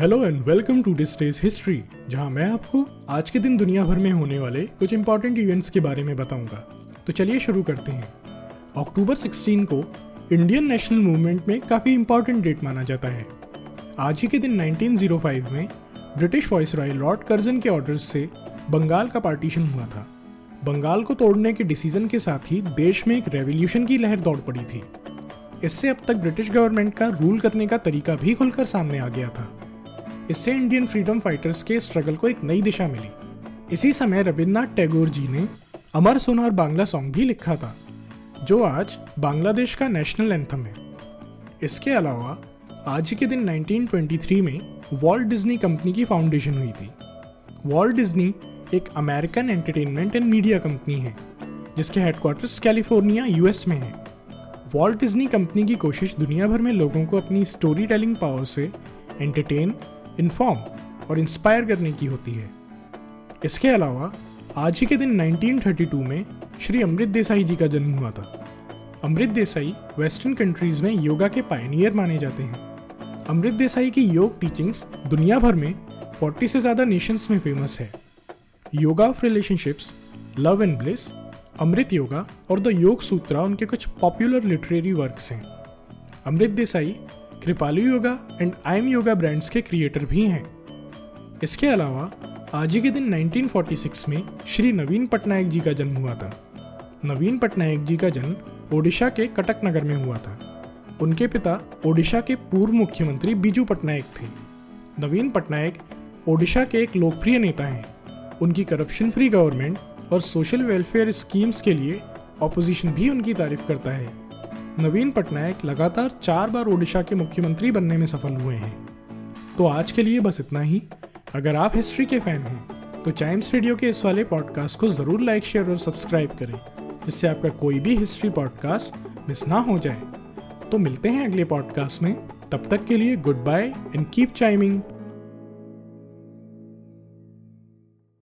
hello and welcome to this day's history जहाँ मैं आपको आज के दिन दुनिया भर में होने वाले कुछ इंपॉर्टेंट इवेंट्स के बारे में बताऊँगा। तो चलिए शुरू करते हैं। अक्टूबर 16 को इंडियन नेशनल मूवमेंट में काफ़ी इंपॉर्टेंट डेट माना जाता है। आज ही के दिन 1905 में ब्रिटिश वॉइसरॉय लॉर्ड कर्जन के ऑर्डर्स से बंगाल का पार्टीशन हुआ था। बंगाल को तोड़ने के डिसीज़न के साथ ही देश में एक रेवोल्यूशन की लहर दौड़ पड़ी थी। इससे अब तक ब्रिटिश गवर्नमेंट का रूल करने का तरीका भी खुलकर सामने आ गया था। इससे इंडियन फ्रीडम फाइटर्स के स्ट्रगल को एक नई दिशा मिली। इसी समय रविन्द्रनाथ टैगोर जी ने अमर सोनार बांग्ला सॉन्ग भी लिखा था, जो आज बांग्लादेश का नेशनल एंथम है। इसके अलावा, आज के दिन 1923 में वॉल्ट डिज्नी कंपनी की फाउंडेशन हुई थी। वॉल्ट डिज्नी एक American entertainment and media company है, जिसके हेडक्वार्टर्स कैलिफ़ोर्निया यूएस में है। वॉल्ट डिज्नी कंपनी की कोशिश दुनिया भर में लोगों को अपनी स्टोरी टेलिंग पावर से एंटरटेन इन्फॉर्म और इंस्पायर करने की होती है। इसके अलावा, आज ही के दिन 1932 में श्री अमृत देसाई जी का जन्म हुआ था। अमृत देसाई वेस्टर्न कंट्रीज़ में योगा के पायनियर माने जाते हैं। अमृत देसाई की योग टीचिंग्स दुनिया भर में 40 से ज़्यादा नेशंस में फ़ेमस है। Yoga of relationships love and bliss Amrit yoga और द योग सूत्रा उनके कुछ पॉपुलर लिटरेरी वर्क्स हैं। Amrit Desai Kripalu yoga and I am yoga brands के क्रिएटर भी हैं। इसके अलावा, आज ही के दिन 1946 में श्री नवीन पटनायक जी का जन्म हुआ था। नवीन पटनायक जी का जन्म ओडिशा के कटक नगर में हुआ था। उनके पिता ओडिशा के पूर्व मुख्यमंत्री बीजू पटनायक थे। नवीन पटनायक ओडिशा के एक लोकप्रिय नेता हैं। उनकी करप्शन फ्री गवर्नमेंट और सोशल वेलफेयर स्कीम्स के लिए ऑपोजिशन भी उनकी तारीफ़ करता है। नवीन पटनायक लगातार चार बार ओडिशा के मुख्यमंत्री बनने में सफल हुए हैं। तो आज के लिए बस इतना ही। अगर आप हिस्ट्री के फ़ैन हैं तो चाइम्स रेडियो के इस वाले पॉडकास्ट को ज़रूर लाइक, शेयर और सब्सक्राइब करें, जिससे आपका कोई भी हिस्ट्री पॉडकास्ट मिस ना हो जाए। तो मिलते हैं अगले पॉडकास्ट में। तब तक के लिए good bye and keep chiming.